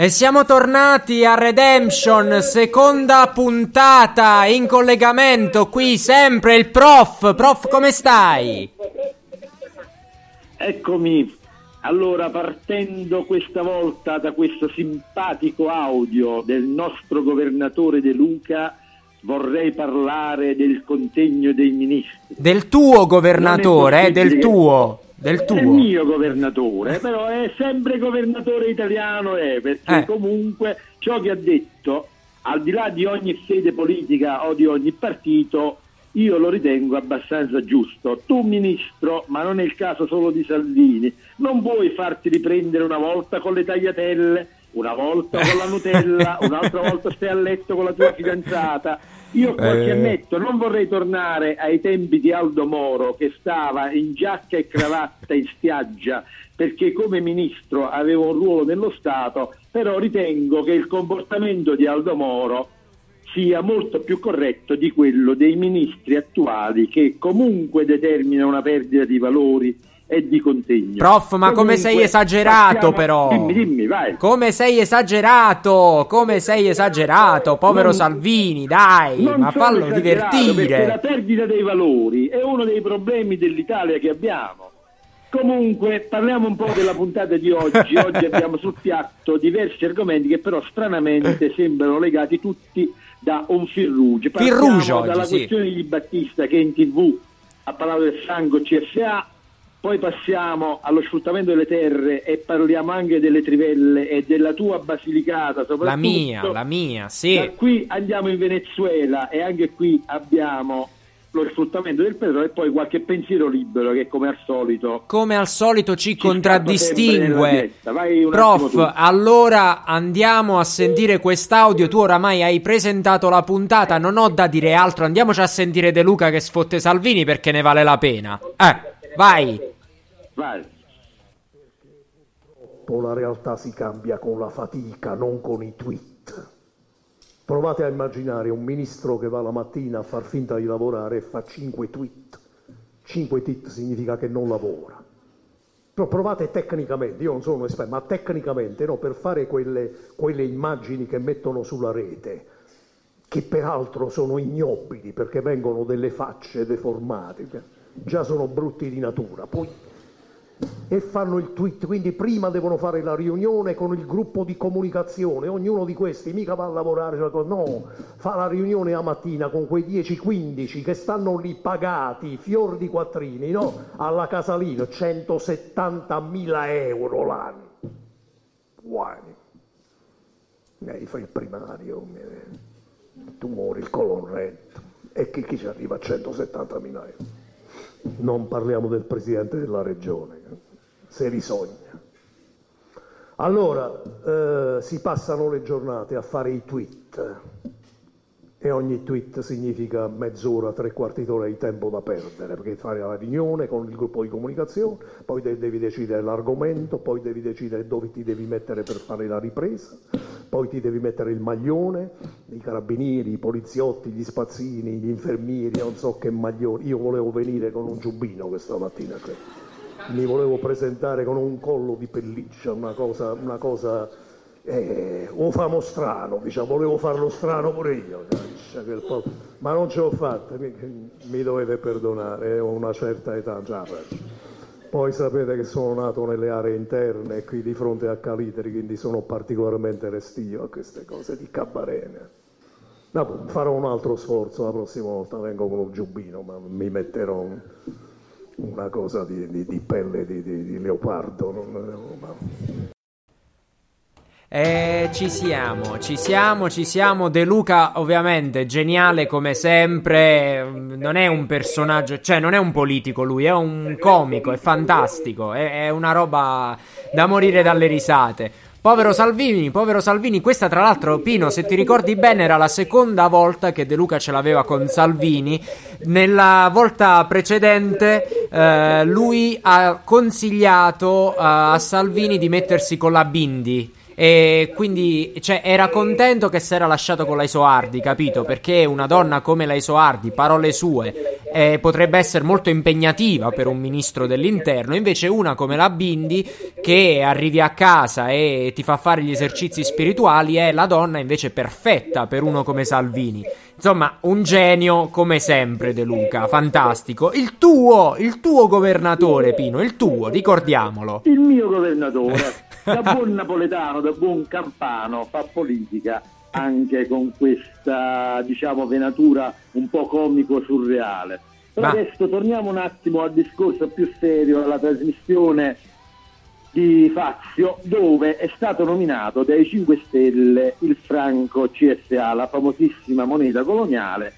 E siamo tornati a Redemption, seconda puntata in collegamento qui sempre il prof. Prof, come stai? Eccomi. Allora, partendo questa volta da questo simpatico audio del nostro governatore De Luca, vorrei parlare del contegno dei ministri. Del tuo governatore, eh, del tuo. Del tuo. È il mio governatore, però è sempre governatore italiano, eh, perché Eh. comunque ciò che ha detto, al di là di ogni fede politica o di ogni partito, io lo ritengo abbastanza giusto. Tu ministro, ma non è il caso solo di Salvini, non vuoi farti riprendere una volta con le tagliatelle, una volta con la Nutella, un'altra volta stai a letto con la tua fidanzata. Io qualche Eh. annetto non vorrei tornare ai tempi di Aldo Moro che stava in giacca e cravatta in spiaggia perché come ministro aveva un ruolo nello Stato, però ritengo che il comportamento di Aldo Moro sia molto più corretto di quello dei ministri attuali che comunque determinano una perdita di valori e di contegno. Prof, ma come Comunque, sei esagerato passiamo- però. Dimmi, dimmi, vai. Come sei esagerato? Come sei esagerato? Povero Non- Salvini, dai, ma fallo Perché la divertire. perdita dei valori è uno dei problemi dell'Italia che abbiamo. Comunque, parliamo un po' della puntata di oggi. Oggi abbiamo sul piatto diversi argomenti che però stranamente sembrano legati tutti da un Partiamo rouge oggi, dalla sì. questione di Battista che in tv ha parlato del sangue CFA, poi passiamo allo sfruttamento delle terre e parliamo anche delle trivelle e della tua Basilicata soprattutto. La mia, la mia, Da sì. qui andiamo in Venezuela e anche qui abbiamo lo sfruttamento del petrolio e poi qualche pensiero libero che come al solito Come al solito ci nella contraddistingue. Prof, allora andiamo a sentire quest'audio. Tu oramai hai presentato la puntata, non ho da dire altro. Andiamoci a sentire De Luca che sfotte Salvini perché ne vale la pena. Eh, vai. Vai. Purtroppo la realtà si cambia con la fatica, non con i tweet. Provate a immaginare un ministro che va la mattina a far finta di lavorare e fa 5 tweet. 5 tweet significa che non lavora. Però provate tecnicamente, io non sono un esperto, ma tecnicamente no, per fare quelle, quelle immagini che mettono sulla rete, che peraltro sono ignobili perché vengono delle facce deformate, già sono brutti di natura. Poi e fanno il tweet, quindi prima devono fare la riunione con il gruppo di comunicazione, ognuno di questi mica va a lavorare, cosa, no, fa la riunione a mattina con quei 10-15 che stanno lì pagati, fior di quattrini, no? Alla Casalino, 170.000 euro l'anno. Guai. Mi fai il primario, mi- tu muori il colon retto. E chi, chi ci arriva a 170.000 euro? Non parliamo del presidente della regione, eh, se risogna. Allora, eh, si passano le giornate a fare i tweet e ogni tweet significa mezz'ora, tre quarti d'ora di tempo da perdere, perché fare la riunione con il gruppo di comunicazione, poi de- devi decidere l'argomento, poi devi decidere dove ti devi mettere per fare la ripresa, poi ti devi mettere il maglione, i carabinieri, i poliziotti, gli spazzini, gli infermieri, non so che maglioni. Io volevo venire con un giubbino questa mattina. qui. mi volevo presentare con un collo di pelliccia, una cosa, una cosa eh, lo famo strano, diciamo, volevo farlo strano pure io, ma non ce l'ho fatta, mi, mi dovete perdonare, ho una certa età già. Poi sapete che sono nato nelle aree interne, qui di fronte a Caliteri, quindi sono particolarmente restio a queste cose di cabarene. No, farò un altro sforzo, la prossima volta vengo con un giubbino, ma mi metterò un, una cosa di, di, di pelle di, di leopardo. Non, ma... Eh, ci siamo, ci siamo, ci siamo. De Luca, ovviamente, geniale come sempre. Non è un personaggio, cioè, non è un politico lui, è un comico, è fantastico. È, è una roba da morire dalle risate. Povero Salvini, povero Salvini, questa tra l'altro Pino, se ti ricordi bene, era la seconda volta che De Luca ce l'aveva con Salvini. Nella volta precedente eh, lui ha consigliato uh, a Salvini di mettersi con la Bindi e quindi cioè, era contento che si era lasciato con la Isoardi, capito? Perché una donna come la Isoardi, parole sue, eh, potrebbe essere molto impegnativa per un ministro dell'interno. Invece una come la Bindi, che arrivi a casa e ti fa fare gli esercizi spirituali, è la donna invece perfetta per uno come Salvini. Insomma, un genio come sempre De Luca, fantastico. Il tuo, il tuo governatore, Pino, il tuo, ricordiamolo. Il mio governatore. da buon napoletano, da buon campano, fa politica anche con questa diciamo venatura un po' comico surreale. Però Ma... adesso torniamo un attimo al discorso più serio, alla trasmissione di Fazio, dove è stato nominato dai 5 Stelle il franco CSA, la famosissima moneta coloniale,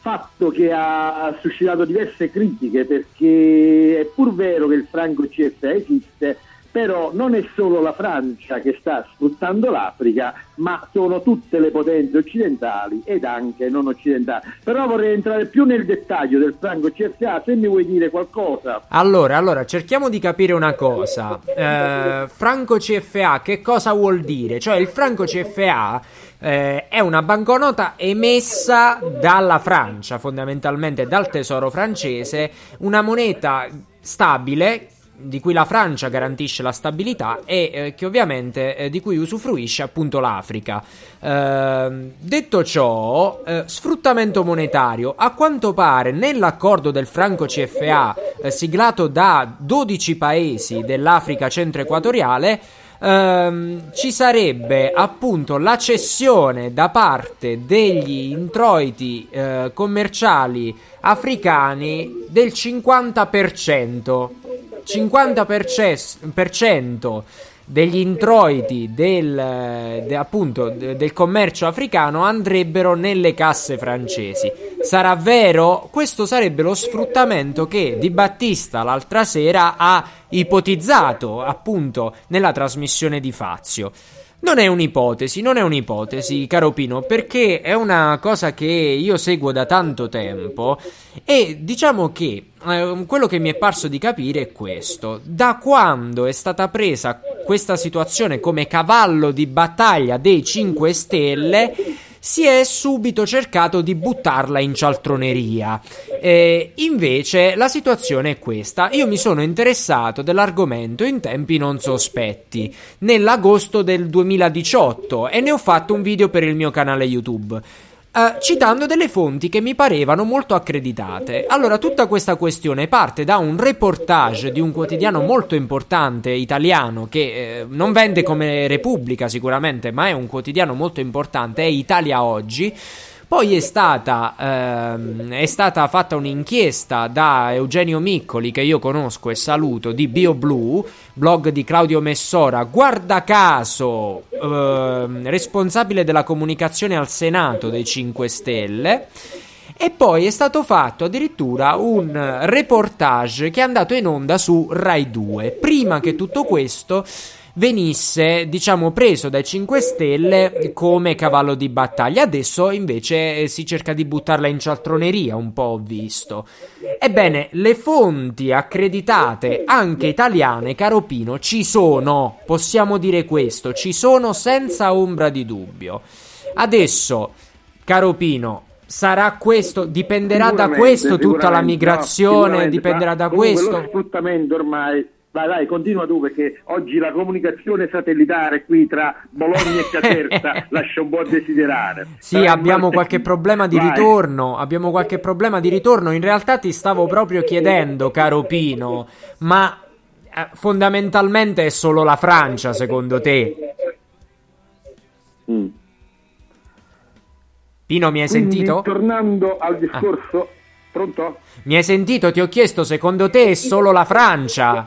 fatto che ha suscitato diverse critiche perché è pur vero che il franco CSA esiste, però non è solo la Francia che sta sfruttando l'Africa, ma sono tutte le potenze occidentali ed anche non occidentali. Però vorrei entrare più nel dettaglio del franco CFA, se mi vuoi dire qualcosa. Allora, allora cerchiamo di capire una cosa. Eh, franco CFA che cosa vuol dire? Cioè il franco CFA eh, è una banconota emessa dalla Francia, fondamentalmente dal tesoro francese, una moneta stabile di cui la Francia garantisce la stabilità e eh, che ovviamente eh, di cui usufruisce appunto l'Africa. Eh, detto ciò, eh, sfruttamento monetario, a quanto pare nell'accordo del franco CFA eh, siglato da 12 paesi dell'Africa centro-equatoriale ehm, ci sarebbe appunto la cessione da parte degli introiti eh, commerciali africani del 50%. 50% degli introiti del, de, appunto, del commercio africano andrebbero nelle casse francesi. Sarà vero? Questo sarebbe lo sfruttamento che Di Battista l'altra sera ha ipotizzato appunto nella trasmissione di Fazio. Non è un'ipotesi, non è un'ipotesi, caro Pino, perché è una cosa che io seguo da tanto tempo e diciamo che eh, quello che mi è parso di capire è questo. Da quando è stata presa questa situazione come cavallo di battaglia dei 5 Stelle, si è subito cercato di buttarla in cialtroneria. Eh, invece la situazione è questa. Io mi sono interessato dell'argomento in tempi non sospetti, nell'agosto del 2018, e ne ho fatto un video per il mio canale YouTube uh, citando delle fonti che mi parevano molto accreditate. Allora, tutta questa questione parte da un reportage di un quotidiano molto importante italiano che eh, non vende come Repubblica sicuramente, ma è un quotidiano molto importante, è Italia Oggi poi è stata, ehm, è stata fatta un'inchiesta da Eugenio Miccoli, che io conosco e saluto, di BioBlue, blog di Claudio Messora, guarda caso ehm, responsabile della comunicazione al Senato dei 5 Stelle. E poi è stato fatto addirittura un reportage che è andato in onda su Rai 2. Prima che tutto questo venisse, diciamo, preso dai 5 Stelle come cavallo di battaglia. Adesso invece eh, si cerca di buttarla in cialtroneria, un po' ho visto. Ebbene, le fonti accreditate, anche italiane, caro Pino, ci sono, possiamo dire questo, ci sono senza ombra di dubbio. Adesso, caro Pino, sarà questo, dipenderà da questo tutta la migrazione, no, dipenderà da questo. Lo sfruttamento ormai. Vai, vai, continua tu perché oggi la comunicazione satellitare qui tra Bologna e Caserta lascia un po' a desiderare. Sì, Però, abbiamo qualche problema di Vai. ritorno. Abbiamo qualche problema di ritorno. In realtà ti stavo proprio chiedendo, caro Pino, ma eh, fondamentalmente è solo la Francia, secondo te? Mm. Pino, mi hai Quindi, sentito? tornando al discorso, pronto? Mi hai sentito? Ti ho chiesto, secondo te è solo la Francia?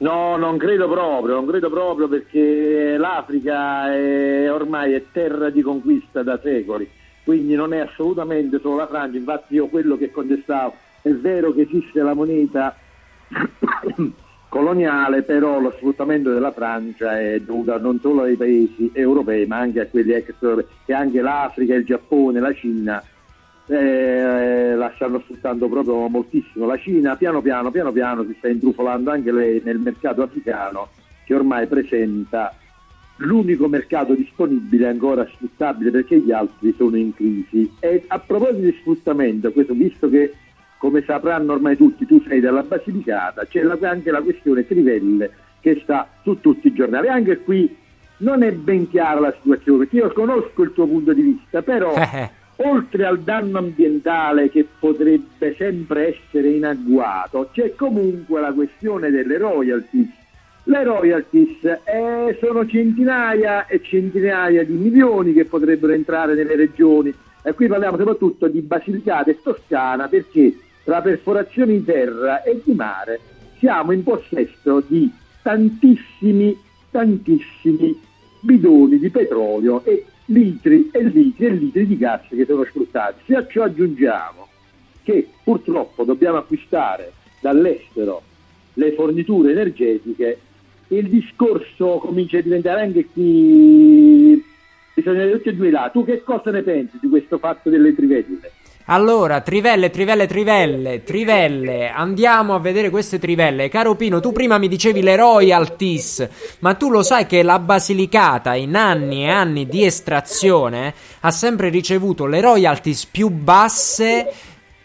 No, non credo proprio, non credo proprio perché l'Africa è, ormai è terra di conquista da secoli, quindi non è assolutamente solo la Francia, infatti io quello che contestavo, è vero che esiste la moneta coloniale, però lo sfruttamento della Francia è dovuto non solo ai paesi europei ma anche a quelli extraeuropei, che anche l'Africa, il Giappone, la Cina eh, la stanno sfruttando proprio moltissimo. La Cina piano piano, piano piano si sta intrufolando anche lei nel mercato africano che ormai presenta l'unico mercato disponibile ancora sfruttabile perché gli altri sono in crisi. E a proposito di sfruttamento, questo, visto che come sapranno ormai tutti, tu sei della Basilicata, c'è la- anche la questione Trivelle che sta su tutti i giornali. Anche qui non è ben chiara la situazione, perché io conosco il tuo punto di vista, però Eh, oltre al danno ambientale che potrebbe sempre essere in agguato, c'è comunque la questione delle royalties. Le royalties eh, sono centinaia e centinaia di milioni che potrebbero entrare nelle regioni e qui parliamo soprattutto di Basilicata e Toscana perché tra perforazioni di terra e di mare siamo in possesso di tantissimi, tantissimi bidoni di petrolio e litri e litri e litri di gas che sono sfruttati. Se a ciò aggiungiamo che purtroppo dobbiamo acquistare dall'estero le forniture energetiche, il discorso comincia a diventare anche qui bisogna di tutti e due i. Tu che cosa ne pensi di questo fatto delle trivelle? Allora, trivelle, trivelle, trivelle, trivelle, andiamo a vedere queste trivelle. Caro Pino, tu prima mi dicevi le royalties, ma tu lo sai che la Basilicata in anni e anni di estrazione ha sempre ricevuto le royalties più basse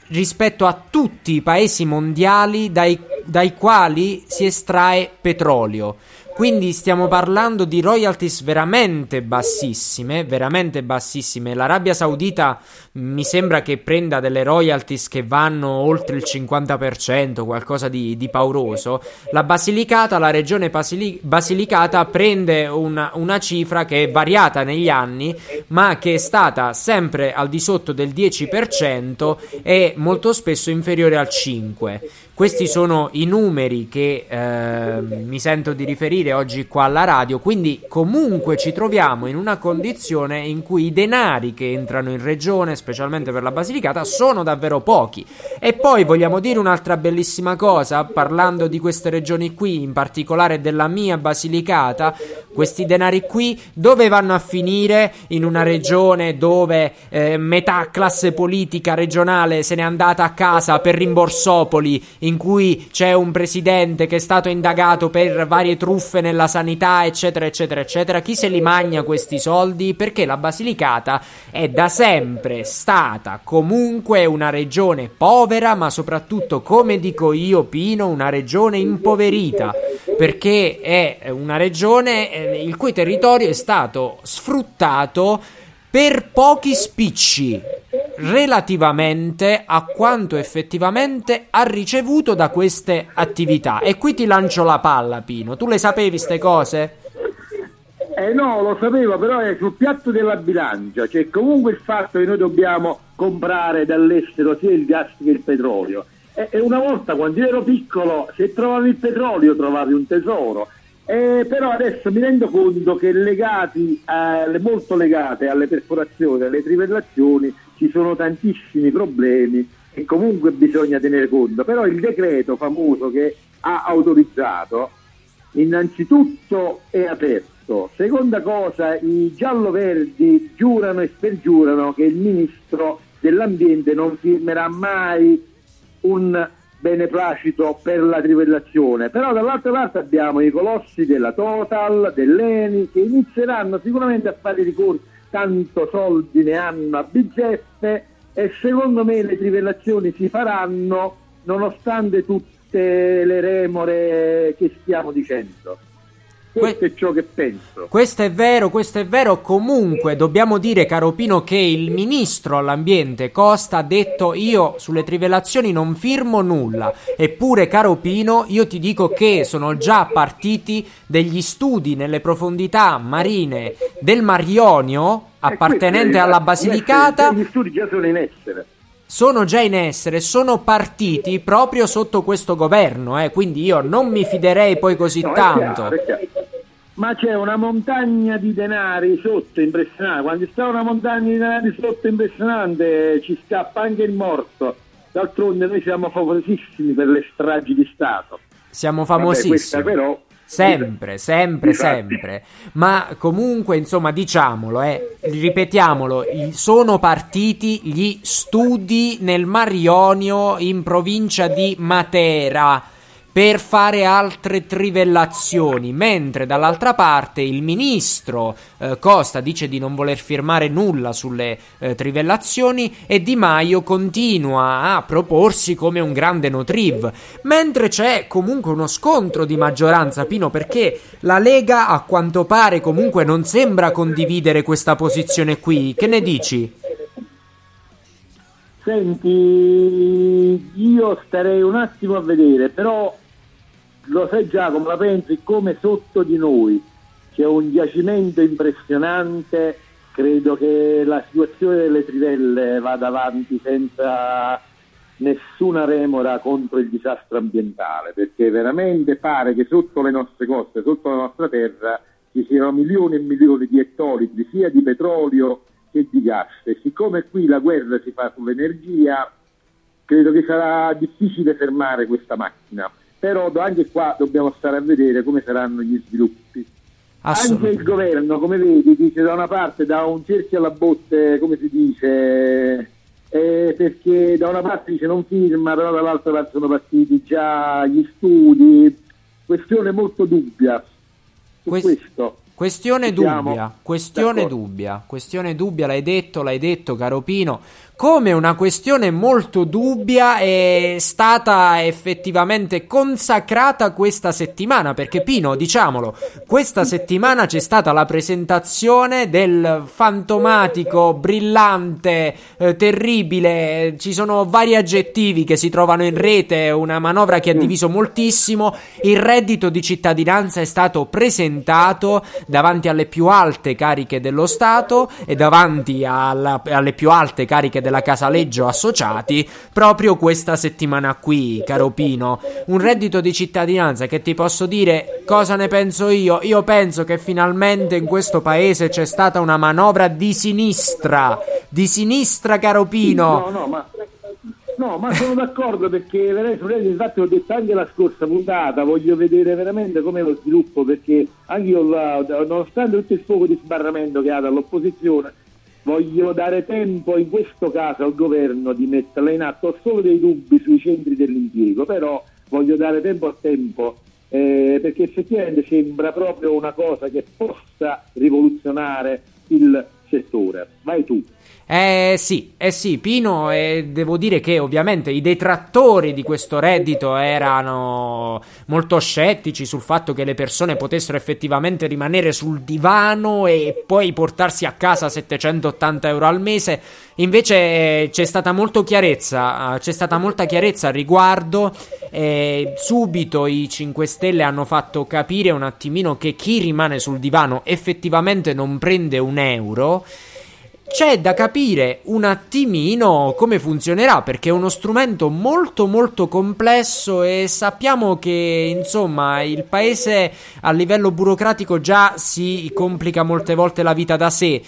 rispetto a tutti i paesi mondiali dai, dai quali si estrae petrolio. Quindi stiamo parlando di royalties veramente bassissime, veramente bassissime. L'Arabia Saudita mi sembra che prenda delle royalties che vanno oltre il 50%, qualcosa di, di pauroso. La Basilicata, la regione Basili- Basilicata, prende una, una cifra che è variata negli anni, ma che è stata sempre al di sotto del 10% e molto spesso inferiore al 5%. Questi sono i numeri che eh, mi sento di riferire oggi qua alla radio, quindi comunque ci troviamo in una condizione in cui i denari che entrano in regione, specialmente per la Basilicata, sono davvero pochi. E poi vogliamo dire un'altra bellissima cosa, parlando di queste regioni qui, in particolare della mia Basilicata, questi denari qui dove vanno a finire? In una regione dove eh, metà classe politica regionale se n'è andata a casa per rimborsopoli, in cui c'è un presidente che è stato indagato per varie truffe nella sanità, eccetera, eccetera, eccetera. Chi se li magna questi soldi? Perché la Basilicata è da sempre stata comunque una regione povera, ma soprattutto, come dico io, Pino, una regione impoverita. Perché è una regione eh, il cui territorio è stato sfruttato per pochi spicci relativamente a quanto effettivamente ha ricevuto da queste attività. E qui ti lancio la palla, Pino. Tu le sapevi ste cose? Eh no, lo sapevo, però è sul piatto della bilancia, cioè comunque il fatto che noi dobbiamo comprare dall'estero sia il gas che il petrolio. E, e una volta quando io ero piccolo, se trovavi il petrolio trovavi un tesoro. Eh, però adesso mi rendo conto che legati, alle- molto legate alle perforazioni, alle trivellazioni, ci sono tantissimi problemi e comunque bisogna tenere conto. Però il decreto famoso che ha autorizzato innanzitutto è aperto. Seconda cosa, i giallo-verdi giurano e spergiurano che il ministro dell'ambiente non firmerà mai un beneplacito per la trivellazione. Però dall'altra parte abbiamo i colossi della Total, dell'Eni, che inizieranno sicuramente a fare ricorsi tanto soldi ne hanno a bizzeffe e secondo me le trivellazioni si faranno nonostante tutte le remore che stiamo dicendo. Questo Que- è ciò che penso. Questo è vero, questo è vero. Comunque, dobbiamo dire, caro Pino, che il ministro all'ambiente Costa ha detto: Io sulle trivellazioni non firmo nulla. Eppure, caro Pino, io ti dico che sono già partiti degli studi nelle profondità marine del Mar Ionio, appartenente Eh, è- alla Basilicata. Gli studi già sono in essere. sono già in essere, sono partiti proprio sotto questo governo, eh, quindi io non mi fiderei poi così No, è tanto. chiaro, è chiaro. Ma c'è una montagna di denari sotto impressionante. Quando sta una montagna di denari sotto impressionante ci scappa anche il morto. D'altronde noi siamo favorosissimi per le stragi di Stato. Siamo Vabbè, famosissimi. questa però Sempre, sempre, Difatti. sempre. Ma comunque, insomma, diciamolo, eh, ripetiamolo, sono partiti gli studi nel Mar Ionio in provincia di Matera per fare altre trivellazioni, mentre dall'altra parte il ministro eh, Costa dice di non voler firmare nulla sulle eh, trivellazioni e Di Maio continua a proporsi come un grande no-triv, mentre c'è comunque uno scontro di maggioranza, Pino, perché la Lega a quanto pare comunque non sembra condividere questa posizione qui. Che ne dici? Senti, io starei un attimo a vedere, però lo sai già come la pensi, come sotto di noi c'è un giacimento impressionante, credo che la situazione delle trivelle vada avanti senza nessuna remora contro il disastro ambientale, perché veramente pare che sotto le nostre coste, sotto la nostra terra, ci siano milioni e milioni di ettolitri sia di petrolio che di gas. E siccome qui la guerra si fa sull'energia, credo che sarà difficile fermare questa macchina. Però anche qua dobbiamo stare a vedere come saranno gli sviluppi. Anche il governo, come vedi, dice da una parte da un cerchio alla botte, come si dice, eh, perché da una parte dice non firma, però dall'altra parte sono partiti già gli studi. Questione molto dubbia su Quest- questo. Questione dubbia, questione dubbia, questione dubbia, l'hai detto, l'hai detto, caro Pino. Come una questione molto dubbia è stata effettivamente consacrata questa settimana, perché Pino, diciamolo, questa settimana c'è stata la presentazione del fantomatico, brillante, eh, terribile, ci sono vari aggettivi che si trovano in rete, una manovra che ha diviso moltissimo, il reddito di cittadinanza è stato presentato davanti alle più alte cariche dello Stato e davanti alla- alle più alte cariche della Casaleggio associati proprio questa settimana qui, caro Pino. Un reddito di cittadinanza che ti posso dire cosa ne penso io? Io penso che finalmente in questo paese c'è stata una manovra di sinistra, di sinistra, caro Pino. No, no, ma, no, ma sono d'accordo perché veramente, infatti ho detto anche la scorsa puntata, voglio vedere veramente com'è lo sviluppo perché anche io, nonostante tutto il fuoco di sbarramento che ha dall'opposizione, voglio dare tempo in questo caso al governo di metterla in atto. Ho solo dei dubbi sui centri dell'impiego, però voglio dare tempo al tempo eh, perché effettivamente sembra proprio una cosa che possa rivoluzionare il settore. Vai tu. Eh sì, eh sì, Pino, e devo dire che ovviamente i detrattori di questo reddito erano molto scettici sul fatto che le persone potessero effettivamente rimanere sul divano e poi portarsi a casa 780 euro al mese. Invece eh, c'è stata molto chiarezza, eh, c'è stata molta chiarezza al riguardo. e subito i 5 Stelle hanno fatto capire un attimino che chi rimane sul divano effettivamente non prende un euro. C'è da capire un attimino come funzionerà perché è uno strumento molto molto complesso e sappiamo che insomma il paese a livello burocratico già si complica molte volte la vita da sé.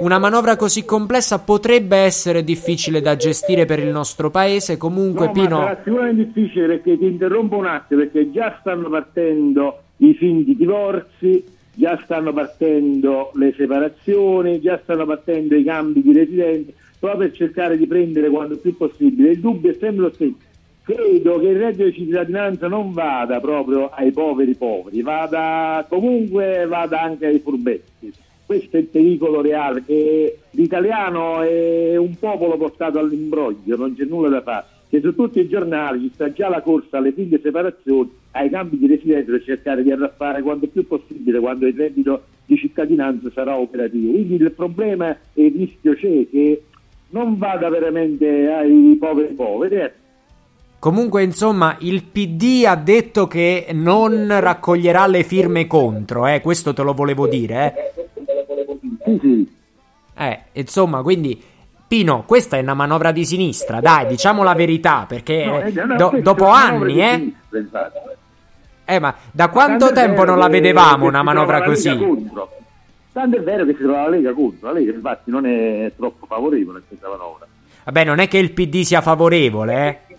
Una manovra così complessa potrebbe essere difficile da gestire per il nostro paese. Comunque, No, ma Pino. sarà sicuramente difficile perché ti interrompo un attimo perché già stanno partendo i finti divorzi, già stanno partendo le separazioni, già stanno partendo i cambi di residenza, proprio per cercare di prendere quanto più possibile. Il dubbio è sempre lo stesso. Credo che il reddito di cittadinanza non vada proprio ai poveri poveri, vada comunque vada anche ai furbetti. questo è il pericolo reale, che l'italiano è un popolo portato all'imbroglio, non c'è nulla da fare. Che su tutti i giornali ci sta già la corsa alle finte separazioni, ai cambi di residenza per cercare di arraffare quanto più possibile quando il reddito di cittadinanza sarà operativo. Quindi il problema e il rischio c'è che non vada veramente ai poveri poveri. eh. Comunque, insomma, il PD ha detto che non raccoglierà le firme contro, eh, questo te lo volevo dire, eh. Eh, insomma, quindi Pino, questa è una manovra di sinistra, dai, diciamo la verità, perché do- dopo anni, eh. Eh, ma da quanto Tanto tempo non la vedevamo una manovra così? Tanto è vero che si trova la Lega contro, la Lega infatti non è troppo favorevole a questa manovra. Vabbè, non è che il PD sia favorevole, eh.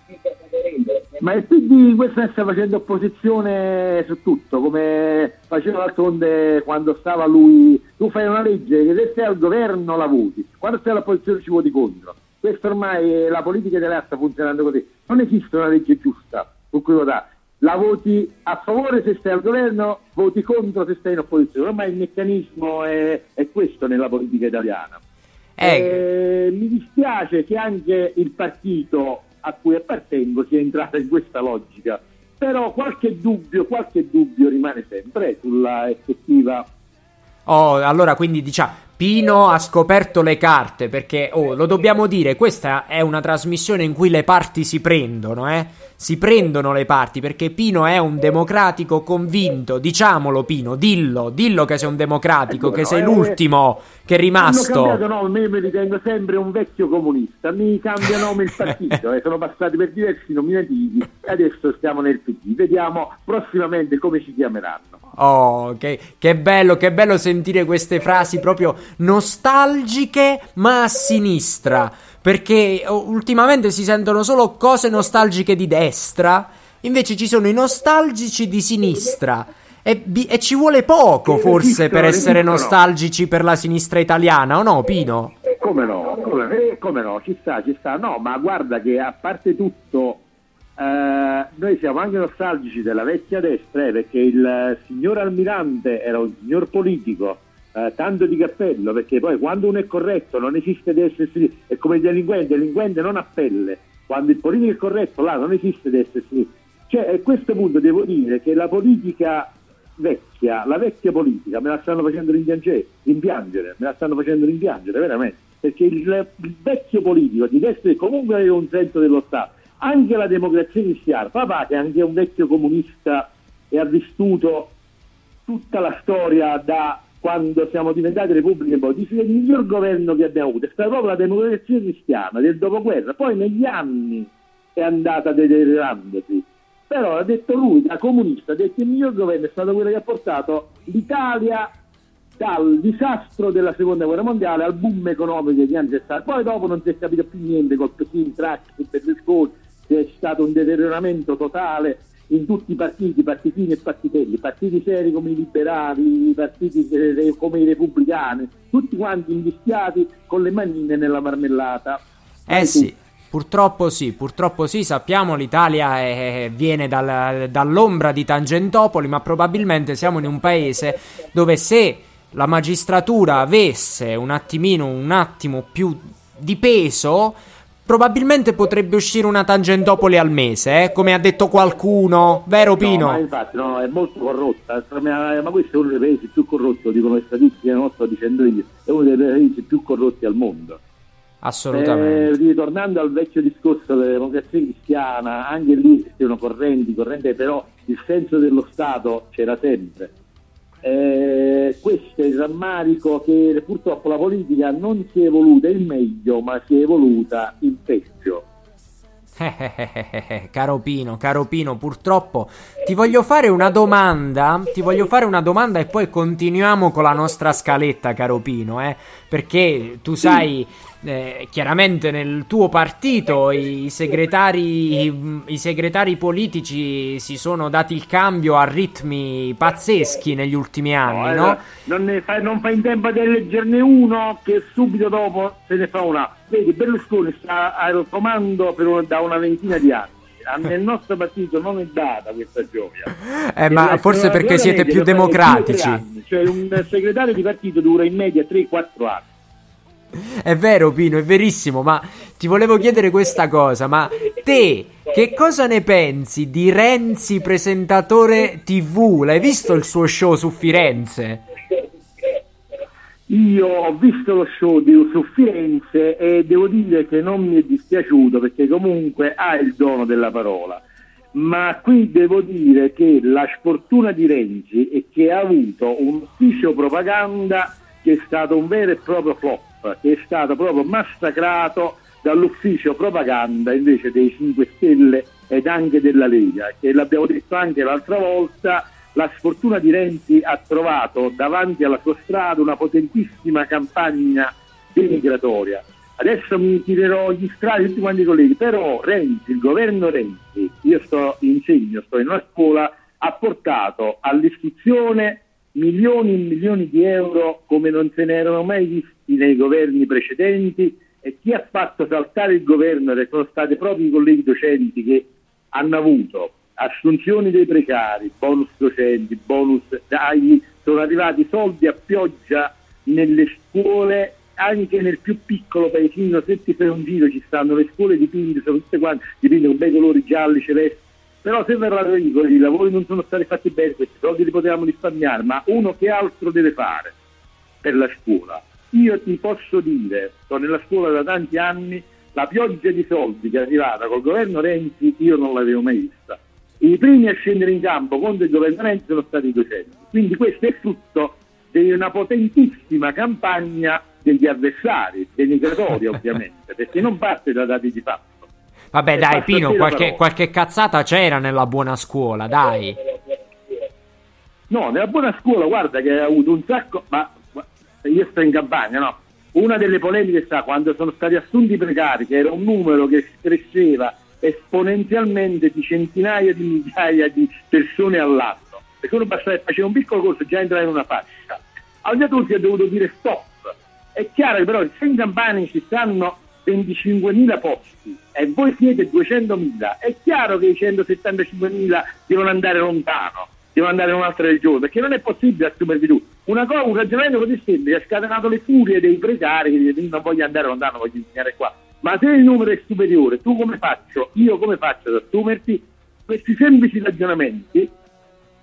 Ma il PD questa sta facendo opposizione su tutto, come faceva d'altronde quando stava lui. Tu fai una legge che se sei al governo la voti, quando sei all'opposizione ci voti contro. Questo ormai è la politica italiana sta funzionando così. Non esiste una legge giusta su cui votare. La voti a favore se stai al governo, voti contro se stai in opposizione. Ormai il meccanismo è, è questo nella politica italiana. Eh, Eh, mi dispiace che anche il partito a cui appartengo sia entrato in questa logica, però qualche dubbio, qualche dubbio rimane sempre sulla effettiva Oh, allora quindi diciamo, Pino ha scoperto le carte perché, oh, lo dobbiamo dire, questa è una trasmissione in cui le parti si prendono, eh? Si prendono le parti perché Pino è un democratico convinto, diciamolo Pino, dillo, dillo che sei un democratico, Ecco, che no, sei eh, l'ultimo che è rimasto. cambiato nome, io mi ritengo sempre un vecchio comunista, mi cambia nome il partito, eh, sono passati per diversi nominativi e adesso stiamo nel PD, vediamo prossimamente come ci chiameranno. Oh, che, che bello, che bello sentire queste frasi proprio nostalgiche, ma a sinistra. Perché oh, ultimamente si sentono solo cose nostalgiche di destra, invece ci sono i nostalgici di sinistra. E, bi- e ci vuole poco, forse, per essere nostalgici per la sinistra italiana, o no, Pino? Come no? Come, come no? Ci sta, ci sta. No, ma guarda che a parte tutto, eh, noi siamo anche nostalgici della vecchia destra, eh, perché il signor Almirante era un signor politico, eh, tanto di cappello, perché poi quando uno è corretto non esiste di essersi, è come il delinquente, il delinquente non ha pelle, quando il politico è corretto là non esiste di essersi. Cioè, a questo punto devo dire che la politica vecchia, la vecchia politica me la stanno facendo rimpiangere, rimpiangere, me la stanno facendo rimpiangere veramente, perché il, il vecchio politico di destra comunque aveva un senso dello Stato, anche la democrazia cristiana, papà che è anche un vecchio comunista e ha vissuto tutta la storia da quando siamo diventati repubbliche, poi dice che il miglior governo che abbiamo avuto è stata proprio la democrazia cristiana del dopoguerra, poi negli anni è andata deteriorandosi. Però ha detto lui, da comunista, ha detto che il miglior governo è stato quello che ha portato l'Italia dal disastro della seconda guerra mondiale al boom economico che anni è stato. Poi dopo non si è capito più niente col Pekin, Craxi, Berlusconi, c'è stato un deterioramento totale in tutti i partiti, partitini e partitelli, partiti seri come i liberali, partiti eh, come i repubblicani, tutti quanti invischiati con le manine nella marmellata. Eh sì, purtroppo sì, purtroppo sì, sappiamo l'Italia è- viene dal- dall'ombra di Tangentopoli, ma probabilmente siamo in un paese dove se la magistratura avesse un attimino, un attimo più di peso, probabilmente potrebbe uscire una Tangentopoli al mese, eh, come ha detto qualcuno, vero Pino? No, ma infatti no, è molto corrotta, ma ma questo è uno dei paesi più corrotti, dicono le statistiche, non lo sto dicendo io, è uno dei paesi più corrotti al mondo. Assolutamente. Eh, ritornando al vecchio discorso della democrazia cristiana, anche lì c'erano correnti, correnti, però il senso dello Stato c'era sempre. Eh, questo è il rammarico che purtroppo la politica non si è evoluta in meglio, ma si è evoluta in peggio. Eh, caro Pino, caro Pino, purtroppo ti voglio fare una domanda, ti voglio fare una domanda e poi continuiamo con la nostra scaletta, caro Pino, eh, perché tu sai, eh, chiaramente nel tuo partito i segretari, i segretari politici si sono dati il cambio a ritmi pazzeschi negli ultimi anni, eh, no? Non, fa, non fa in tempo di eleggerne uno che subito dopo se ne fa una. Vedi, Berlusconi sta al comando per un- da una ventina di anni. Nel nostro partito non è data questa gioia. Eh, ma forse perché siete più democratici. anni. cioè un segretario di partito dura in media 3-4 anni. È vero, Pino, è verissimo, ma ti volevo chiedere questa cosa, ma te che cosa ne pensi di Renzi presentatore TV? L'hai visto il suo show su Firenze? Io ho visto lo show di, su Firenze e devo dire che non mi è dispiaciuto perché comunque ha il dono della parola. Ma qui devo dire che la sfortuna di Renzi è che ha avuto un ufficio propaganda che è stato un vero e proprio flop, che è stato proprio massacrato dall'ufficio propaganda invece dei 5 Stelle ed anche della Lega, che l'abbiamo detto anche l'altra volta, la sfortuna di Renzi ha trovato davanti alla sua strada una potentissima campagna denigratoria. Adesso mi tirerò gli strati tutti quanti i colleghi, però Renzi, il governo Renzi, io sto, insegno, sto in una scuola, ha portato all'istruzione milioni e milioni di euro come non se ne erano mai visti nei governi precedenti e chi ha fatto saltare il governo sono stati proprio i colleghi docenti che hanno avuto assunzioni dei precari, bonus docenti, bonus dai, sono arrivati soldi a pioggia nelle scuole, anche nel più piccolo paesino, se ti fai un giro ci stanno le scuole dipinte, sono tutte quante dipinte con bei colori gialli, celesti, però se verrà dico, i lavori non sono stati fatti bene, questi soldi li potevamo risparmiare, ma uno che altro deve fare per la scuola? Io ti posso dire, sto nella scuola da tanti anni, la pioggia di soldi che è arrivata col governo Renzi io non l'avevo mai vista. I primi a scendere in campo contro il governo Renzi sono stati i docenti. Quindi questo è frutto di una potentissima campagna degli avversari, denigratori ovviamente, perché non parte da dati di fatto. Vabbè, E dai, basta Pino, qualche, qualche cazzata c'era nella buona scuola, dai. No, nella buona scuola, guarda che ha avuto un sacco, ma ma io sto in campagna, no? Una delle polemiche sta quando sono stati assunti i precari, che era un numero che cresceva esponenzialmente di centinaia di migliaia di persone all'anno. Perché uno bastava faceva un piccolo corso, già entrava in una fascia. Al tutti ha dovuto dire stop. È chiaro che però se in Campania ci stanno 25.000 posti e voi siete 200.000, è chiaro che i 175.000 devono andare lontano, devono andare in un'altra regione, perché non è possibile assumervi tu. Una cosa, un ragionamento così semplice ha scatenato le furie dei precari che non voglio andare lontano, voglio insegnare qua. Ma se il numero è superiore, tu come faccio? Io come faccio ad assumerti? Questi semplici ragionamenti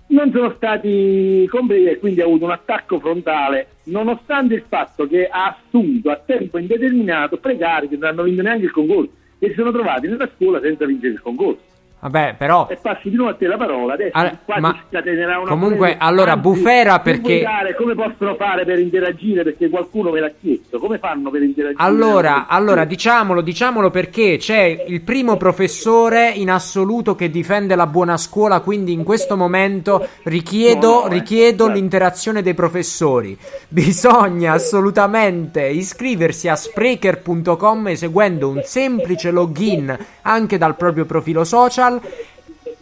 non sono stati compresi e quindi ha avuto un attacco frontale, nonostante il fatto che ha assunto a tempo indeterminato precari che non hanno vinto neanche il concorso e si sono trovati nella scuola senza vincere il concorso. Vabbè, però E passi di nuovo a te la parola, adesso Allora, qua ma scatenerà una comunque, allora, Anzi, Bufera perché- dare, come possono fare per interagire? Perché qualcuno me l'ha chiesto, come fanno per interagire? Allora, allora, diciamolo, diciamolo perché c'è il primo professore in assoluto che difende la buona scuola, quindi in questo momento richiedo, No, no, eh, richiedo guarda. l'interazione dei professori. Bisogna assolutamente iscriversi a Spreaker.com eseguendo un semplice login anche dal proprio profilo social.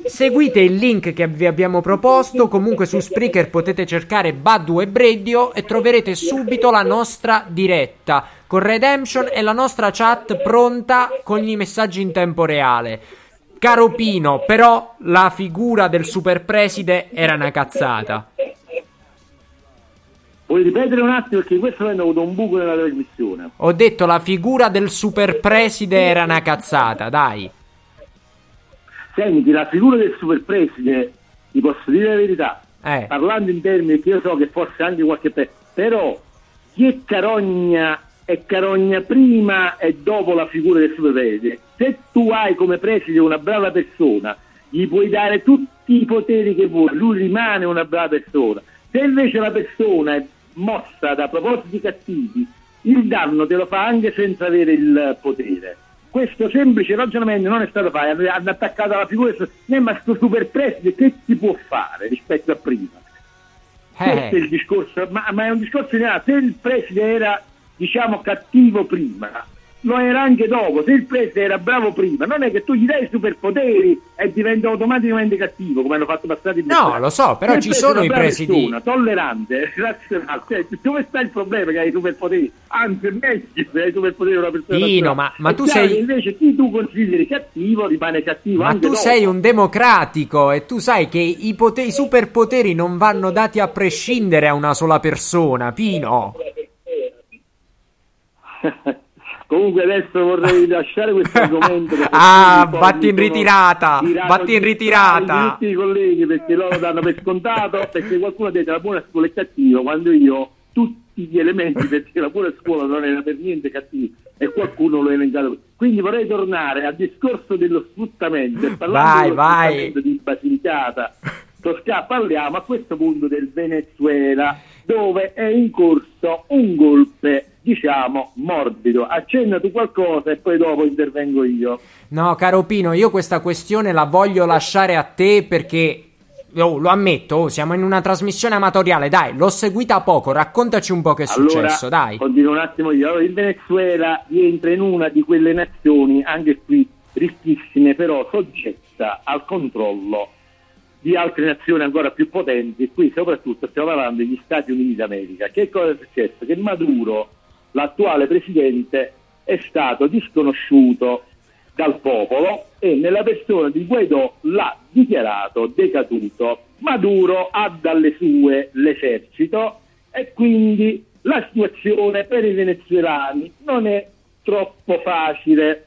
Seguite il link che vi abbiamo proposto. Comunque su Spreaker potete cercare Badu e Breddio e troverete subito la nostra diretta con Redemption e la nostra chat pronta con i messaggi in tempo reale. Caro Pino, però la figura del super preside era una cazzata. Vuoi ripetere un attimo perché questo ho avuto un buco nella trasmissione. Ho detto la figura del super preside era una cazzata, dai. Senti, la figura del superpreside, ti posso dire la verità, Eh. parlando in termini che io so che forse anche qualche pe- però chi è carogna è carogna prima e dopo la figura del superpreside. Se tu hai come preside una brava persona, gli puoi dare tutti i poteri che vuoi, lui rimane una brava persona. Se invece la persona è mossa da propositi cattivi, il danno te lo fa anche senza avere il potere. Questo semplice ragionamento non è stato fatto, hanno- attaccato alla figura eh, ma sto super preside che si può fare rispetto a prima? Questo è il Eh, discorso, ma, ma è un discorso generale. Se il preside era, diciamo, cattivo prima, lo era anche dopo. Se il preside era bravo prima, non è che tu gli dai i superpoteri e diventa automaticamente cattivo, come hanno fatto passare i No, lo so, però ci sono i presidi. persona, tollerante, razionale. Cioè, dove sta il problema che hai i superpoteri? Anzi, è meglio se hai i superpoteri una persona razionale. ma- ma tu chiaro sei- invece chi tu consideri cattivo rimane cattivo Ma tu dopo. sei un democratico e tu sai che i, pote- i superpoteri non vanno dati a prescindere a una sola persona, Pino. Comunque adesso vorrei lasciare questo argomento. Ah, vatti mi in ritirata, vatti in ritirata. Tutti i colleghi perché loro danno per scontato perché qualcuno ha detto la buona scuola è cattiva quando io tutti gli elementi perché la buona scuola non era per niente cattiva e qualcuno lo ha elencato. Quindi vorrei tornare al discorso dello sfruttamento e parlando Vai, vai. sfruttamento di Basilicata Toscana, parliamo a questo punto del Venezuela dove è in corso un golpe diciamo morbido accenna tu qualcosa e poi dopo intervengo io No, caro Pino, io questa questione la voglio lasciare a te perché. oh, lo ammetto, oh, siamo in una trasmissione amatoriale, dai, l'ho seguita poco, raccontaci un po' che è successo, allora dai. continuo un attimo io allora, il Venezuela rientra in una di quelle nazioni anche qui ricchissime però soggetta al controllo di altre nazioni ancora più potenti, qui soprattutto stiamo parlando degli Stati Uniti d'America. Che cosa è successo? Che Maduro, l'attuale presidente, è stato disconosciuto dal popolo e nella persona di Guaidó l'ha dichiarato decaduto. Maduro ha dalle sue l'esercito e quindi la situazione per i venezuelani non è troppo facile.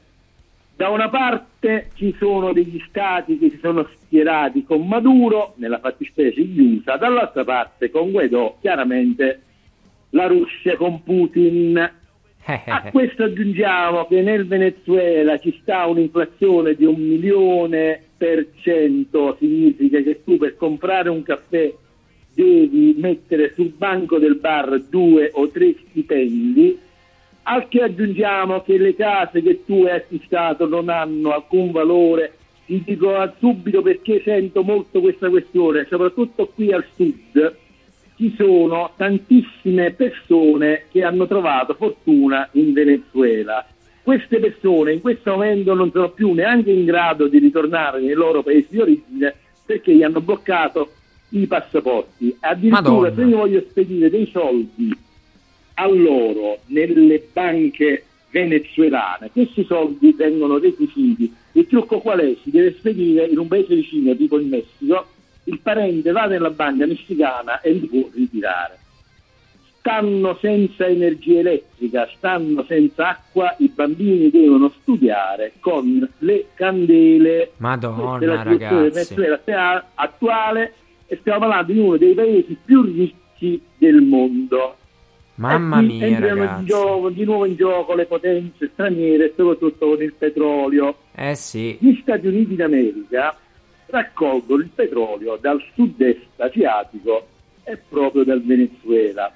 Da una parte ci sono degli stati che si sono schierati con Maduro, nella fattispecie gli USA, dall'altra parte con Guaidó, chiaramente la Russia con Putin. A questo aggiungiamo che nel Venezuela ci sta un'inflazione di un milione per cento, significa che tu per comprare un caffè devi mettere sul banco del bar due o tre stipendi, al che aggiungiamo che le case che tu hai acquistato non hanno alcun valore. Ti dico subito perché sento molto questa questione, soprattutto qui al sud ci sono tantissime persone che hanno trovato fortuna in Venezuela. Queste persone in questo momento non sono più neanche in grado di ritornare nei loro paesi di origine perché gli hanno bloccato i passaporti. Addirittura Madonna. se io voglio spedire dei soldi a loro nelle banche venezuelane, questi soldi vengono requisiti. Il trucco qual è? Si deve spedire in un paese vicino, tipo il Messico, il parente va nella banca messicana e li può ritirare. Stanno senza energia elettrica, stanno senza acqua, i bambini devono studiare con le candele. Madonna, Questa è la situazione del ragazzi. Venezuela sta- attuale e stiamo parlando di uno dei paesi più ricchi del mondo. Mamma E qui mia, entrano gioco- di nuovo in gioco le potenze straniere, soprattutto con il petrolio. Eh sì. Gli Stati Uniti d'America raccolgono il petrolio dal sud-est asiatico e proprio dal Venezuela.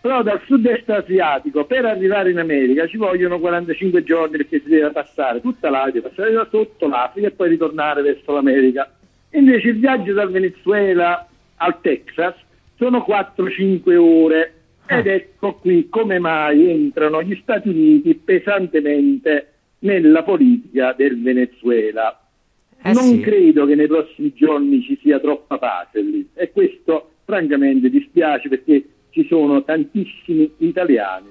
Però dal sud-est asiatico per arrivare in America ci vogliono 45 giorni perché si deve passare tutta l'Asia, passare da sotto l'Africa e poi ritornare verso l'America. Invece il viaggio dal Venezuela al Texas sono 4-5 ore ed ecco qui come mai entrano gli Stati Uniti pesantemente nella politica del Venezuela. Eh non sì. credo che nei prossimi giorni ci sia troppa pace lì e questo francamente dispiace perché ci sono tantissimi italiani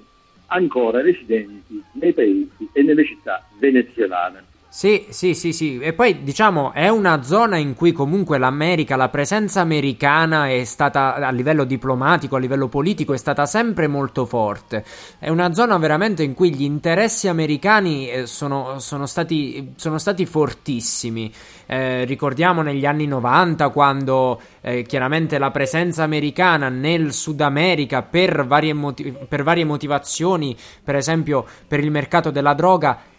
ancora residenti nei paesi e nelle città venezuelane. Sì, sì, sì, sì. E poi diciamo è una zona in cui comunque l'America, la presenza americana è stata a livello diplomatico, a livello politico, è stata sempre molto forte. È una zona veramente in cui gli interessi americani eh, sono, sono stati, sono stati fortissimi. Eh, ricordiamo negli anni 90 quando eh, chiaramente la presenza americana nel Sud America per varie, moti- per varie motivazioni, per esempio per il mercato della droga,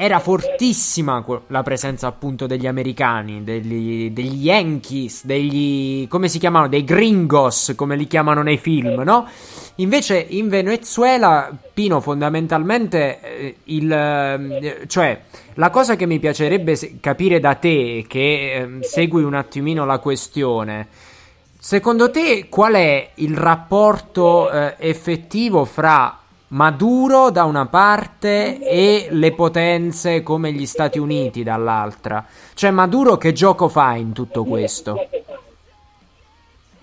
era fortissima la presenza appunto degli americani, degli, degli Yankees, degli come si chiamano? Dei gringos, come li chiamano nei film, no? Invece in Venezuela, Pino, fondamentalmente eh, il eh, cioè la cosa che mi piacerebbe capire da te, che ehm, segui un attimino la questione, secondo te qual è il rapporto eh, effettivo fra Maduro da una parte e le potenze come gli Stati Uniti dall'altra. Cioè Maduro che gioco fa in tutto questo?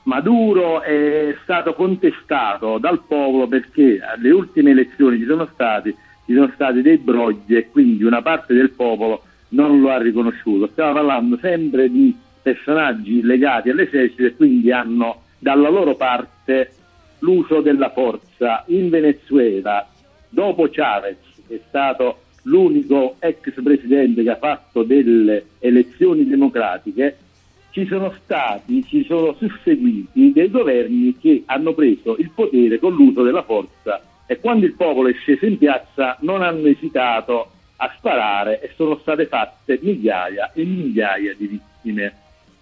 Maduro è stato contestato dal popolo perché alle ultime elezioni ci sono stati, ci sono stati dei brogli e quindi una parte del popolo non lo ha riconosciuto. Stiamo parlando sempre di personaggi legati all'esercito e quindi hanno dalla loro parte l'uso della forza. In Venezuela, dopo Chavez, che è stato l'unico ex presidente che ha fatto delle elezioni democratiche, ci sono stati, ci sono susseguiti dei governi che hanno preso il potere con l'uso della forza e quando il popolo è sceso in piazza non hanno esitato a sparare e sono state fatte migliaia e migliaia di vittime.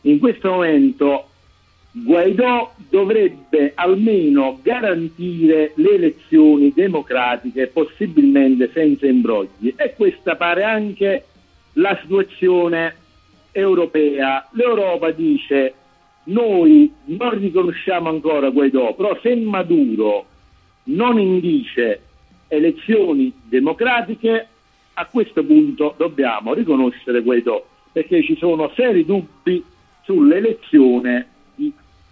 In questo momento Guaidò dovrebbe almeno garantire le elezioni democratiche, possibilmente senza imbrogli. E questa pare anche la situazione europea. L'Europa dice noi non riconosciamo ancora Guaidò, però se Maduro non indice elezioni democratiche, a questo punto dobbiamo riconoscere Guaidò, perché ci sono seri dubbi sull'elezione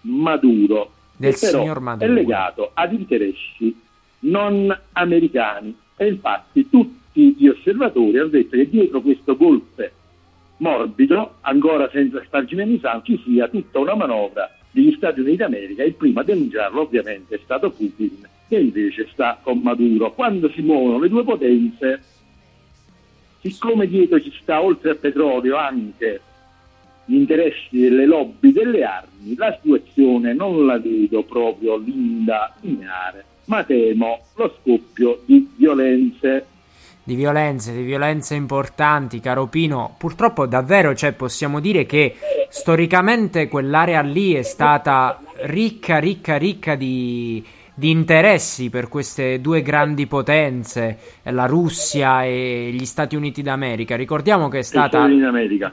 Maduro, Del che però Maduro. è legato ad interessi non americani e infatti tutti gli osservatori hanno detto che dietro questo golpe morbido, ancora senza spargimento di sangue, ci sia tutta una manovra degli Stati Uniti d'America. Il primo a denunciarlo ovviamente è stato Putin, che invece sta con Maduro. Quando si muovono le due potenze, siccome dietro ci sta oltre al petrolio anche gli interessi delle lobby delle armi, la situazione non la vedo proprio linda, lineare, ma temo lo scoppio di violenze di violenze, di violenze importanti, caro Pino. Purtroppo davvero, cioè, possiamo dire che storicamente quell'area lì è stata ricca, ricca, ricca di, di interessi per queste due grandi potenze, la Russia e gli Stati Uniti d'America. Ricordiamo che è stata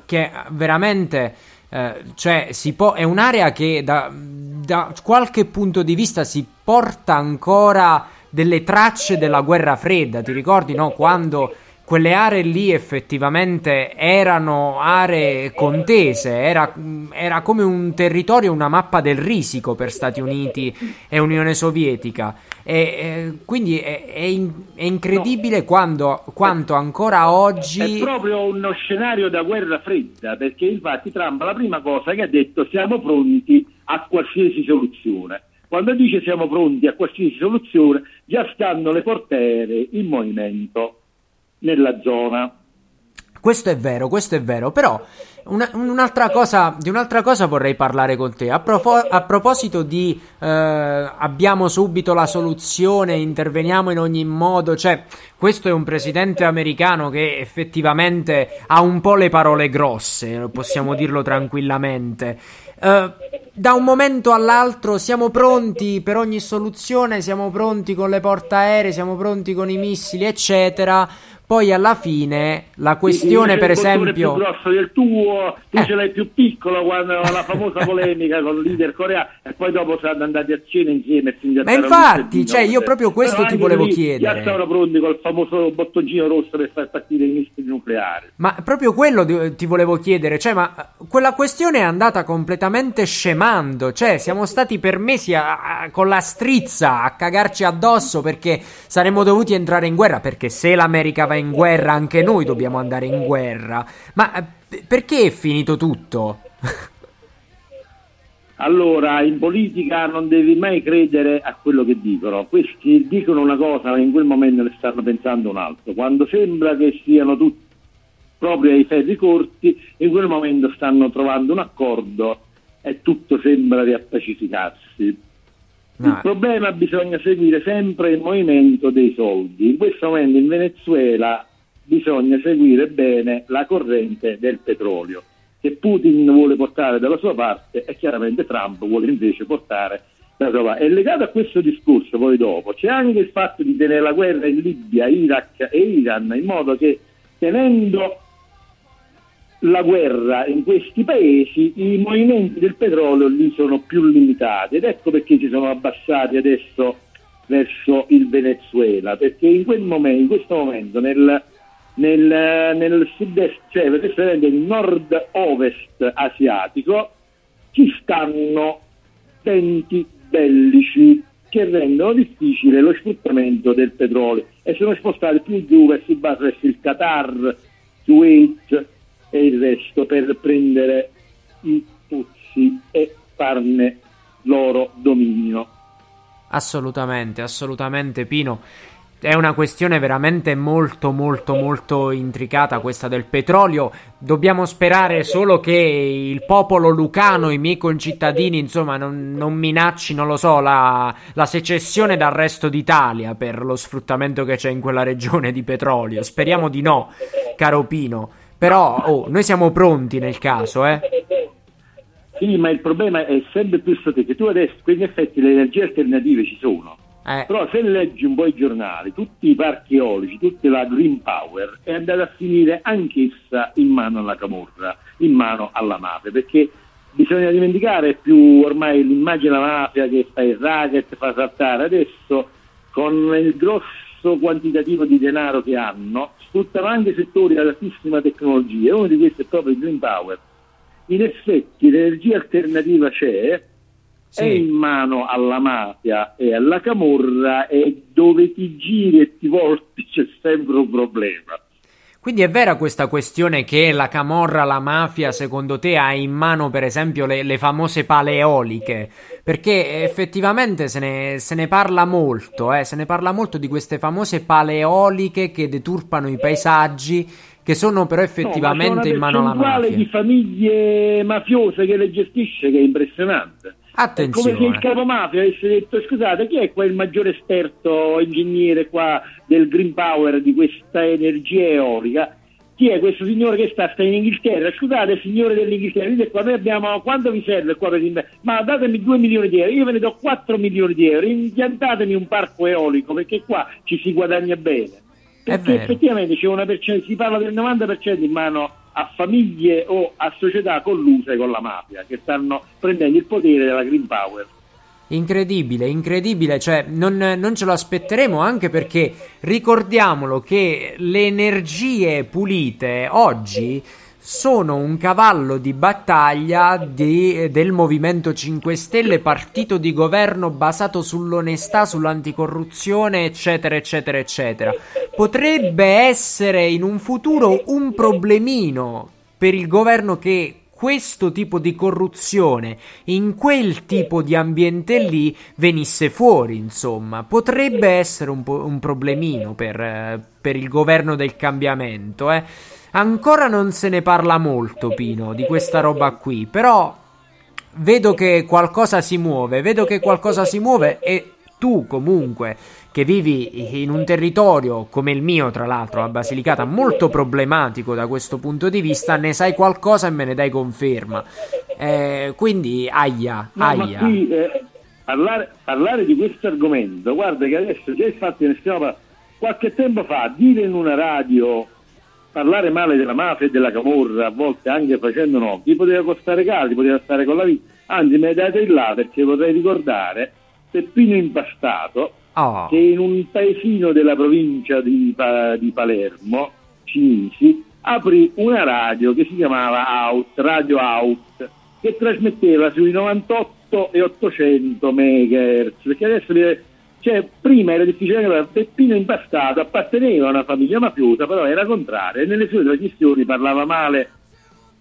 che veramente eh, cioè si può, è un'area che da, da qualche punto di vista si porta ancora delle tracce della guerra fredda. Ti ricordi, no? Quando quelle aree lì effettivamente erano aree contese, era, era come un territorio, una mappa del risico per Stati Uniti e Unione Sovietica. E, e quindi è, è in- è incredibile quando, quanto ancora oggi. È proprio uno scenario da guerra fredda, perché infatti Trump la prima cosa che ha detto siamo pronti a qualsiasi soluzione. Quando dice siamo pronti a qualsiasi soluzione, già stanno le porte aeree in movimento nella zona. Questo è vero, questo è vero, però una- un'altra cosa, di un'altra cosa vorrei parlare con te. A, profo- a proposito di eh, abbiamo subito la soluzione, interveniamo in ogni modo, cioè questo è un presidente americano che effettivamente ha un po' le parole grosse, possiamo dirlo tranquillamente. Eh, da un momento all'altro siamo pronti per ogni soluzione, siamo pronti con le portaeree, siamo pronti con i missili, eccetera. Poi alla fine la questione, per il esempio, è più grosso del tuo, tu Eh. ce l'hai più piccolo quando la famosa polemica con il leader coreano e poi dopo sono andati a cena insieme e Ma infatti, cioè, io proprio questo ti volevo chiedere. Già stavano pronti col famoso bottoncino rosso per far partire i missili nucleari. Ma proprio quello ti volevo chiedere, cioè, ma eh, quella questione è andata completamente scemando, cioè, siamo stati permessi a- a- con la strizza a cagarci addosso perché saremmo dovuti entrare in guerra, perché se l'America va in guerra anche noi dobbiamo andare in guerra. Ma eh, perché è finito tutto? Allora, in politica non devi mai credere a quello che dicono. Questi dicono una cosa, ma in quel momento ne stanno pensando un altro. Quando sembra che siano tutti proprio ai ferri corti, in quel momento stanno trovando un accordo e tutto sembra riappacificarsi. Il No, problema bisogna seguire sempre il movimento dei soldi. In questo momento in Venezuela bisogna seguire bene la corrente del petrolio che Putin vuole portare dalla sua parte e chiaramente Trump vuole invece portare dalla sua parte. E legato a questo discorso poi dopo c'è anche il fatto di tenere la guerra in Libia, Iraq e Iran in modo che tenendo la guerra in questi paesi i movimenti del petrolio lì sono più limitati. Ed ecco perché si sono abbassati adesso verso il Venezuela, perché in, quel momento, in questo momento nel, nel, nel sud-est, cioè nel nord-ovest asiatico, ci stanno venti bellici che rendono difficile lo sfruttamento del petrolio. E sono spostati più giù verso il Qatar, Kuwait e il resto per prendere i puzzi e farne loro dominio. Assolutamente, assolutamente Pino. È una questione veramente molto molto molto intricata questa del petrolio. Dobbiamo sperare solo che il popolo lucano, i miei concittadini, insomma, non, non minaccino, lo so, la, la, secessione dal resto d'Italia per lo sfruttamento che c'è in quella regione di petrolio. Speriamo di no, caro Pino. Però oh, noi siamo pronti nel caso, eh. Sì, ma il problema è sempre più strategico. Tu adesso, in effetti, le energie alternative ci sono eh. Però se leggi un po' i giornali, tutti i parchi eolici, tutta la green power è andata a finire anch'essa in mano alla camorra, in mano alla mafia, perché bisogna dimenticare più ormai l'immagine della mafia che fa il racket, fa saltare, adesso con il grosso quantitativo di denaro che hanno, sfruttano anche settori ad altissima tecnologia, uno di questi è proprio il green power. In effetti l'energia alternativa c'è, sì. è in mano alla mafia e alla camorra e dove ti giri e ti volti c'è sempre un problema. Quindi è vera questa questione che la camorra, la mafia, secondo te ha in mano per esempio le, le famose pale eoliche? Perché effettivamente se ne, se ne parla molto, eh? se ne parla molto di queste famose pale eoliche che deturpano i paesaggi, che sono però effettivamente no, in mano alla mafia. di famiglie mafiose che le gestisce che è impressionante. Attenzione. È come se il capo mafia avesse detto scusate chi è qua il maggiore esperto ingegnere qua del green power di questa energia eolica? Chi è questo signore che sta, sta in Inghilterra? Scusate signore dell'Inghilterra dite qua noi abbiamo quanto vi serve qua per investire ma datemi 2 milioni di euro io ve ne do 4 milioni di euro impiantatemi un parco eolico perché qua ci si guadagna bene. Perché effettivamente c'è una percentuale si parla del 90% in mano a famiglie o a società colluse con la mafia che stanno prendendo il potere della Green Power. Incredibile, incredibile, cioè non, non, ce lo aspetteremo anche perché ricordiamolo che le energie pulite oggi sono un cavallo di battaglia di, del Movimento 5 Stelle, partito di governo basato sull'onestà, sull'anticorruzione, eccetera, eccetera, eccetera. Potrebbe essere in un futuro un problemino per il governo che questo tipo di corruzione in quel tipo di ambiente lì venisse fuori, insomma, potrebbe essere un, po- un problemino per, per il governo del cambiamento, eh. Ancora non se ne parla molto, Pino, di questa roba qui, però vedo che qualcosa si muove, vedo che qualcosa si muove e tu comunque che vivi in un territorio come il mio, tra l'altro, la Basilicata, molto problematico da questo punto di vista, ne sai qualcosa e me ne dai conferma. Eh, quindi, aia, no, aia. Qui, eh, parlare, parlare, di questo argomento, guarda che adesso già che ne stiamo parlando, qualche tempo fa, dire in una radio parlare male della mafia e della camorra, a volte anche facendo no, ti poteva costare caro, ti poteva stare con la vita. Anzi, mi date il là perché vorrei ricordare Peppino Impastato, oh. che in un paesino della provincia di, di Palermo, Cinisi, aprì una radio che si chiamava Out, Radio Out, che trasmetteva sui 98 e 800 MHz, perché adesso cioè, prima era difficile che Peppino Impastato apparteneva a una famiglia mafiosa, però era contrario e nelle sue trasmissioni parlava male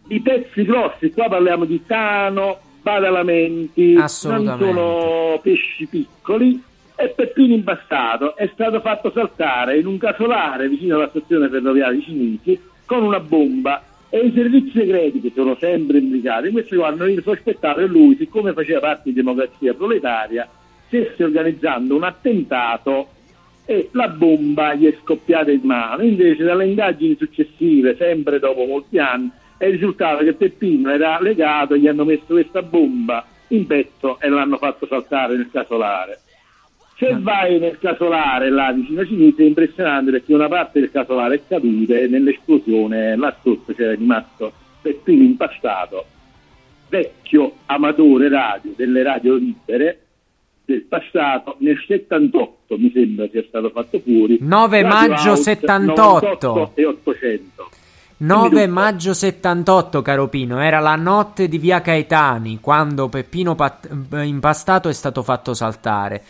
di pezzi grossi. Qua parliamo di Tano, Badalamenti, non sono pesci piccoli. E Peppino Impastato è stato fatto saltare in un casolare vicino alla stazione ferroviaria di Cinisi con una bomba e i servizi segreti che sono sempre implicati in questo hanno sospettato che lui, siccome faceva parte di democrazia proletaria, stesse organizzando un attentato e la bomba gli è scoppiata in mano. Invece dalle indagini successive, sempre dopo molti anni, è risultato che Peppino era legato, gli hanno messo questa bomba in petto e l'hanno fatto saltare nel casolare. Se ah. vai nel casolare là vicino a Cinisi è impressionante perché una parte del casolare è caduta e nell'esplosione là sotto c'era rimasto Peppino impastato, vecchio amatore radio delle radio libere del passato, nel 78 mi sembra sia stato fatto fuori. 9 Radio maggio Out 78. 98 e 800. 9 Quindi, maggio 78, caro Pino, era la notte di via Caetani, quando Peppino Pat- Impastato è stato fatto saltare.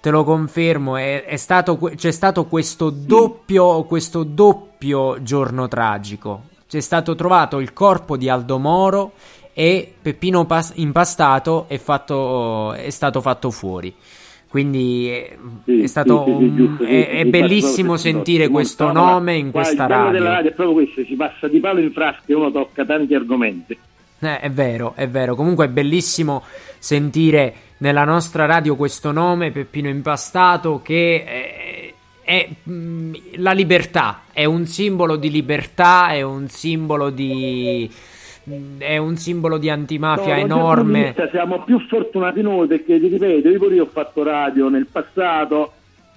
Te lo confermo, è, è stato, c'è stato questo doppio, questo doppio giorno tragico. C'è stato trovato il corpo di Aldo Moro e Peppino Pas- Impastato è, fatto- è stato fatto fuori. Quindi è, Sì, è stato sì, sì, un- giusto, è, è bellissimo sentire questo no, no, nome in questa il radio. della radio è proprio questo, si passa di palo in frasca e uno tocca tanti argomenti. Eh, è vero, è vero. Comunque è bellissimo sentire nella nostra radio questo nome, Peppino Impastato, che è, è, mm, la libertà, è un simbolo di libertà, è un simbolo di... È un simbolo di antimafia No, di enorme. vista siamo più fortunati noi perché ti ripeto, io pure io ho fatto radio nel passato,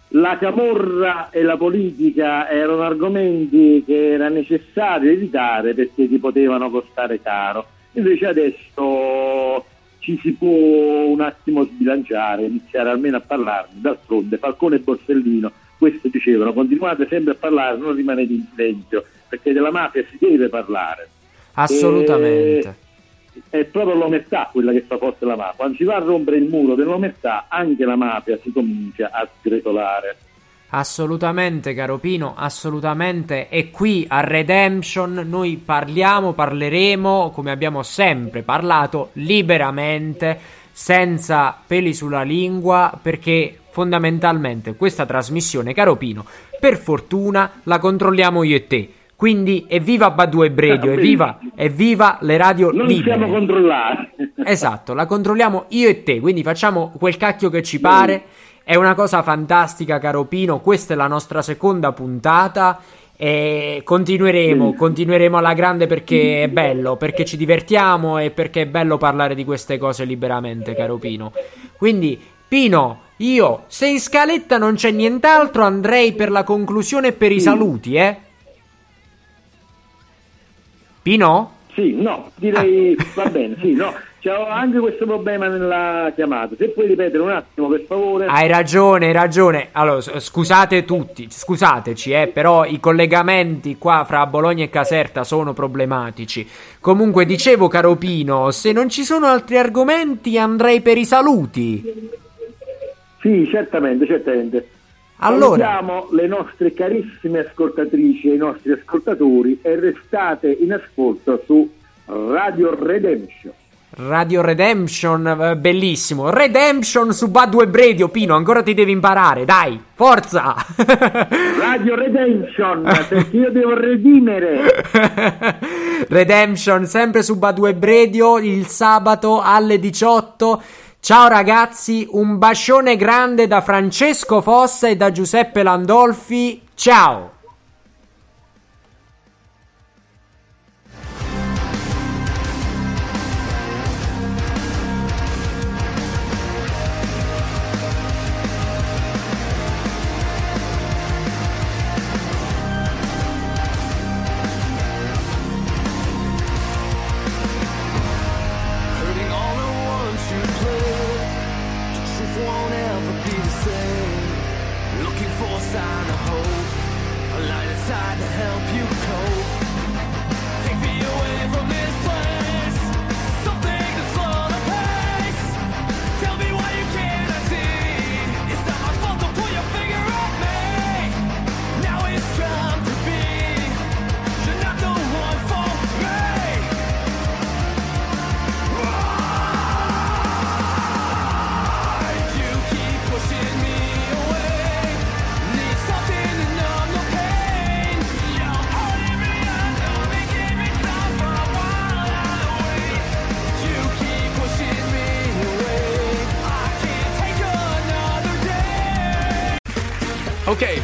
la camorra e la politica erano argomenti che era necessario evitare perché ti potevano costare caro. Invece adesso ci si può un attimo sbilanciare, iniziare almeno a parlarne. D'altronde Falcone e Borsellino questo dicevano, continuate sempre a parlare, non rimanete in silenzio, perché della mafia si deve parlare. Assolutamente. E- è proprio l'omertà quella che fa forte la mafia. Quando si va a rompere il muro dell'omertà, anche la mafia si comincia a sgretolare. Assolutamente, caro Pino, assolutamente. E qui a Redemption noi parliamo, parleremo, come abbiamo sempre parlato, liberamente, senza peli sulla lingua, perché fondamentalmente questa trasmissione, caro Pino, per fortuna la controlliamo io e te. Quindi evviva Badu e Bredio, evviva, evviva le radio Non libere. siamo controllati. Esatto, la controlliamo io e te, quindi facciamo quel cacchio che ci pare. È una cosa fantastica, caro Pino. Questa è la nostra seconda puntata. E continueremo, continueremo alla grande perché è bello, perché ci divertiamo e perché è bello parlare di queste cose liberamente, caro Pino. Quindi, Pino, io, se in scaletta non c'è nient'altro, andrei per la conclusione e per i saluti, eh? Pino? Sì, no, direi va bene, sì, no. C'è anche questo problema nella chiamata. Se puoi ripetere un attimo, per favore. Hai ragione, hai ragione. Allora, scusate tutti, scusateci, eh, però i collegamenti qua fra Bologna e Caserta sono problematici. Comunque, dicevo, caro Pino, se non ci sono altri argomenti andrei per i saluti. Sì, certamente, certamente. Allora, Salutiamo le nostre carissime ascoltatrici e i nostri ascoltatori e restate in ascolto su Radio Redemption. Radio Redemption, eh, bellissimo. Redemption su Bad Web Radio, Pino, ancora ti devi imparare, dai, forza! Radio Redemption, perché io devo redimere. Redemption sempre su Bad Web Radio il sabato alle 18. Ciao ragazzi, un bacione grande da Francesco Fossa e da Giuseppe Landolfi. Ciao!